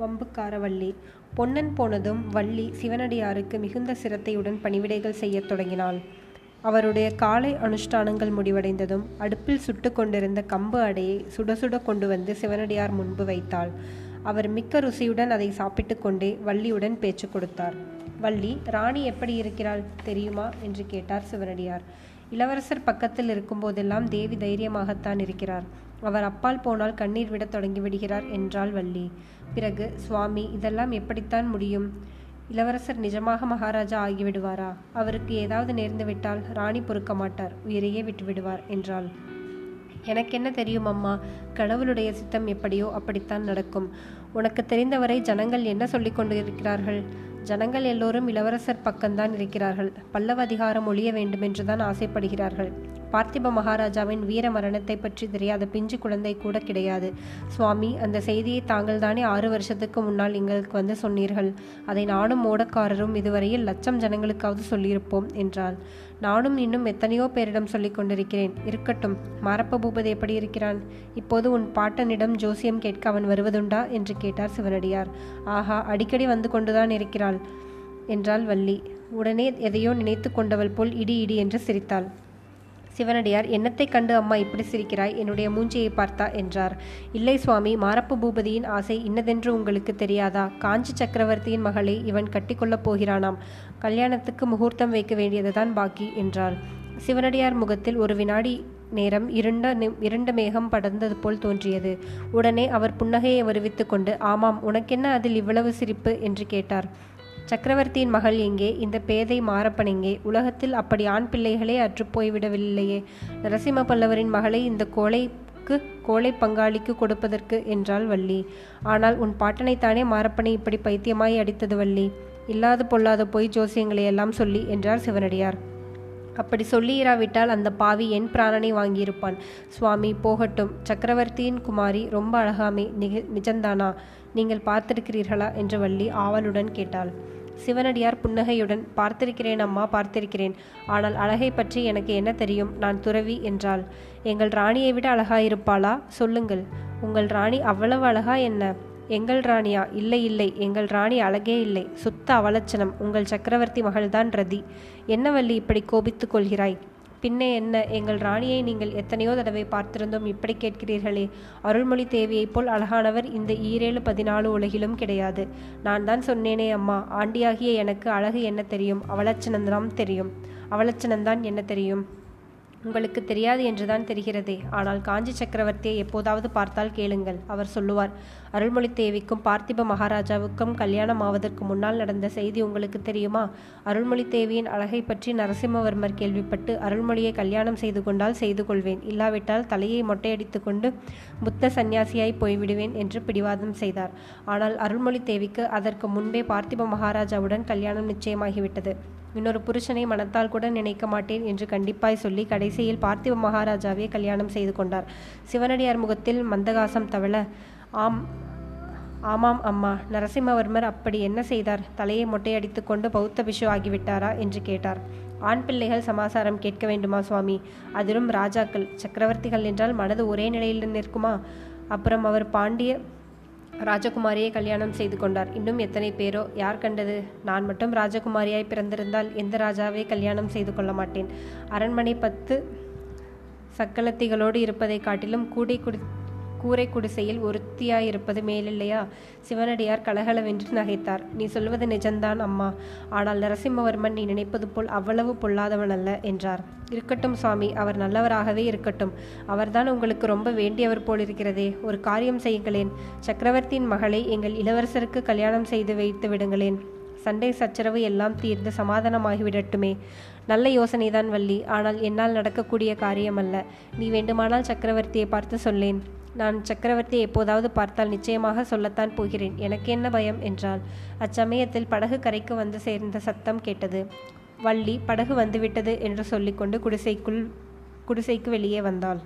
வம்புக்காரவள்ளி. பொன்னன் போனதும் வள்ளி சிவனடியாருக்கு மிகுந்த சிரத்தையுடன் பணிவிடைகள் செய்யத் தொடங்கினாள். அவருடைய காலை அனுஷ்டானங்கள் முடிவடைந்ததும் அடுப்பில் சுட்டு கொண்டிருந்த கம்பு அடையை சுட சுட கொண்டு வந்து சிவனடியார் முன்பு வைத்தாள். அவர் மிக்க ருசியுடன் அதை சாப்பிட்டு கொண்டே வள்ளியுடன் பேச்சு கொடுத்தார். வள்ளி ராணி எப்படி இருக்கிறாள் தெரியுமா? என்று கேட்டார் சிவனடியார். இளவரசர் பக்கத்தில் இருக்கும்போதெல்லாம் தேவி தைரியமாகத்தான் இருக்கிறார். அவர் அப்பால் போனால் கண்ணீர் விடத் தொடங்கி விடுகிறார் என்றாள் வள்ளி. பிறகு சுவாமி இதெல்லாம் எப்படித்தான் முடியும்? இளவரசர் நிஜமாக மகாராஜா ஆகிவிடுவாரா? அவருக்கு ஏதாவது நேர்ந்து விட்டால் ராணி பொறுக்க மாட்டார் உயிரையே விட்டு விடுவார் என்றாள். எனக்கென்ன தெரியும் அம்மா? கடவுளுடைய சித்தம் எப்படியோ அப்படித்தான் நடக்கும். உனக்கு தெரிந்தவரை ஜனங்கள் என்ன சொல்லிக் கொண்டு இருக்கிறார்கள் ஜனங்கள் எல்லோரும் இளவரசர் பக்கம்தான் இருக்கிறார்கள். பல்லவ அதிகாரம் ஒழிய வேண்டுமென்றுதான் ஆசைப்படுகிறார்கள். பார்த்திப மகாராஜாவின் வீர மரணத்தை பற்றி தெரியாத பிஞ்சு குழந்தை கூட கிடையாது. சுவாமி அந்த செய்தியை தாங்கள் தானே ஆறு வருஷத்துக்கு முன்னால் எங்களுக்கு வந்து சொன்னீர்கள். அதை நானும் ஓடக்காரரும் இதுவரையில் லட்சம் ஜனங்களுக்காவது சொல்லியிருப்போம் என்றாள். நானும் இன்னும் எத்தனையோ பேரிடம் சொல்லிக் கொண்டிருக்கிறேன். இருக்கட்டும் மாரப்ப பூபதி எப்படி இருக்கிறான்? இப்போது உன் பாட்டனிடம் ஜோசியம் கேட்க அவன் வருவதுண்டா? என்று கேட்டார் சிவனடியார். ஆஹா அடிக்கடி வந்து கொண்டுதான் இருக்கிறாள் என்றாள் வள்ளி. உடனே எதையோ நினைத்து கொண்டவள் போல் இடி இடி என்று சிரித்தாள். சிவனடியார் என்னத்தை கண்டு அம்மா இப்படி சிரிக்கிறாய்? என்னுடைய மூஞ்சியை பார்த்தா? என்றார். இல்லை சுவாமி மாரப்ப பூபதியின் ஆசை இன்னதென்று உங்களுக்கு தெரியாதா? காஞ்சி சக்கரவர்த்தியின் மகளை இவன் கட்டிக்கொள்ளப் போகிறானாம். கல்யாணத்துக்கு முகூர்த்தம் வைக்க வேண்டியதுதான் பாக்கி என்றார். சிவனடியார் முகத்தில் ஒரு வினாடி நேரம் இருண்ட இருண்ட மேகம் படர்ந்தது போல் தோன்றியது. உடனே அவர் புன்னகையை வருவித்து கொண்டு ஆமாம் உனக்கென்ன அதில் இவ்வளவு சிரிப்பு? என்று கேட்டார். சக்கரவர்த்தியின் மகள் எங்கே? இந்த பேதை மாரப்பன் எங்கே? உலகத்தில் அப்படி ஆண் பிள்ளைகளே அற்றுப்போய்விடவில்லையே நரசிம்ம பல்லவரின் மகளை இந்த கோழைக்கு கோழை பங்காளிக்கு கொடுப்பதற்கு என்றாள் வள்ளி. ஆனால் உன் பாட்டனைத்தானே மாரப்பனை இப்படி பைத்தியமாய் அடித்தது வள்ளி? இல்லாது பொல்லாத பொய் ஜோசியங்களை எல்லாம் சொல்லி என்றார் சிவனடியார். அப்படி சொல்லியிராவிட்டால் அந்த பாவி என் பிராணனை வாங்கியிருப்பான். சுவாமி போகட்டும். சக்கரவர்த்தியின் குமாரி ரொம்ப அழகாமே நிக நிஜந்தானா நீங்கள் பார்த்திருக்கிறீர்களா? என்று வள்ளி ஆவலுடன் கேட்டாள். சிவனடியார் புன்னகையுடன் பார்த்திருக்கிறேன் அம்மா பார்த்திருக்கிறேன். ஆனால் அழகை பற்றி எனக்கு என்ன தெரியும்? நான் துறவி என்றாள். எங்கள் ராணியை விட அழகாயிருப்பாளா? சொல்லுங்கள். உங்கள் ராணி அவ்வளவு அழகா என்ன? எங்கள் ராணியா இல்லை இல்லை. எங்கள் ராணி அழகே இல்லை. சுத்த அவலட்சணம். உங்கள் சக்கரவர்த்தி மகள்தான் ரதி. என்ன வள்ளி இப்படி கோபித்துக் கொள்கிறாய்? பின்னே என்ன? எங்கள் ராணியை நீங்கள் எத்தனையோ தடவை பார்த்திருந்தோம் இப்படி கேட்கிறீர்களே. அருள்மொழி தேவியைப் போல் அழகானவர் இந்த ஈரேழு பதினாலு உலகிலும் கிடையாது. நான் தான் சொன்னேனே அம்மா. ஆண்டியாகிய எனக்கு அழகு என்ன தெரியும்? அவலட்சணம்தான் தெரியும். அவலட்சணம்தான் என்ன தெரியும்? உங்களுக்கு தெரியாது என்றுதான் தெரிகிறதே. ஆனால் காஞ்சி சக்கரவர்த்தியை எப்போதாவது பார்த்தால் கேளுங்கள் அவர் சொல்லுவார். அருள்மொழி தேவிக்கும் பார்த்திப மகாராஜாவுக்கும் கல்யாணம் ஆவதற்கு முன்னால் நடந்த செய்தி உங்களுக்கு தெரியுமா? அருள்மொழி தேவியின் அழகை பற்றி நரசிம்மவர்மர் கேள்விப்பட்டு அருள்மொழியை கல்யாணம் செய்து கொண்டால் செய்து கொள்வேன். இல்லாவிட்டால் தலையை மொட்டையடித்து கொண்டு புத்த சந்நியாசியாய் போய்விடுவேன் என்று பிடிவாதம் செய்தார். ஆனால் அருள்மொழி தேவிக்கு அதற்கு முன்பே பார்த்திப மகாராஜாவுடன் கல்யாணம் நிச்சயமாகிவிட்டது. இன்னொரு புருஷனை மனத்தால் கூட நினைக்க மாட்டேன் என்று கண்டிப்பாய் சொல்லி கடைசியில் பார்த்திவ மகாராஜாவை கல்யாணம் செய்து கொண்டார். சிவனடியார் முகத்தில் மந்தகாசம் தவள ஆம் ஆமாம் அம்மா நரசிம்மவர்மர் அப்படி என்ன செய்தார்? தலையை மொட்டையடித்து கொண்டு பௌத்த பிஷு ஆகிவிட்டாரா? என்று கேட்டார். ஆண் பிள்ளைகள் சமாசாரம் கேட்க வேண்டுமா சுவாமி? அதிலும் ராஜாக்கள் சக்கரவர்த்திகள் என்றால் மனது ஒரே நிலையில் நிற்குமா? அப்புறம் அவர் பாண்டிய ராஜகுமாரியை கல்யாணம் செய்து கொண்டார். இன்னும் எத்தனை பேரோ? யார் கண்டது? நான் மட்டும் ராஜகுமாரியாய் பிறந்திருந்தால் எந்த ராஜாவை கல்யாணம் செய்து கொள்ள மாட்டேன்? அரண்மனை பத்து சக்கலத்திகளோடு இருப்பதை காட்டிலும் கூடை குடி கூரை குடிசையில் ஒருத்தியாயிருப்பது மேலில்லையா? சிவனடியார் கலகலவென்று நகைத்தார். நீ சொல்வது நிஜம்தான் அம்மா. ஆனால் நரசிம்மவர்மன் நீ நினைப்பது போல் அவ்வளவு பொல்லாதவன் அல்ல என்றார். இருக்கட்டும் சுவாமி அவர் நல்லவராகவே இருக்கட்டும். அவர்தான் உங்களுக்கு ரொம்ப வேண்டியவர் போலிருக்கிறதே. ஒரு காரியம் செய்யுங்களேன். சக்கரவர்த்தியின் மகளை எங்கள் இளவரசருக்கு கல்யாணம் செய்து வைத்து விடுங்களேன். சண்டை சச்சரவு எல்லாம் தீர்ந்து சமாதானமாகிவிடட்டுமே. நல்ல யோசனைதான் வள்ளி. ஆனால் என்னால் நடக்கக்கூடிய காரியம் அல்ல நீ வேண்டுமானால் சக்கரவர்த்தியை பார்த்து சொல்லேன். நான் சக்கரவர்த்தியை எப்போதாவது பார்த்தால் நிச்சயமாக சொல்லத்தான் போகிறேன். எனக்கு என்ன பயம்? என்றாள். அச்சமயத்தில் படகு கரைக்கு வந்து சேர்ந்த சத்தம் கேட்டது. வள்ளி படகு வந்துவிட்டது என்று சொல்லிக்கொண்டு குடிசைக்குள் குடிசைக்கு வெளியே வந்தாள்.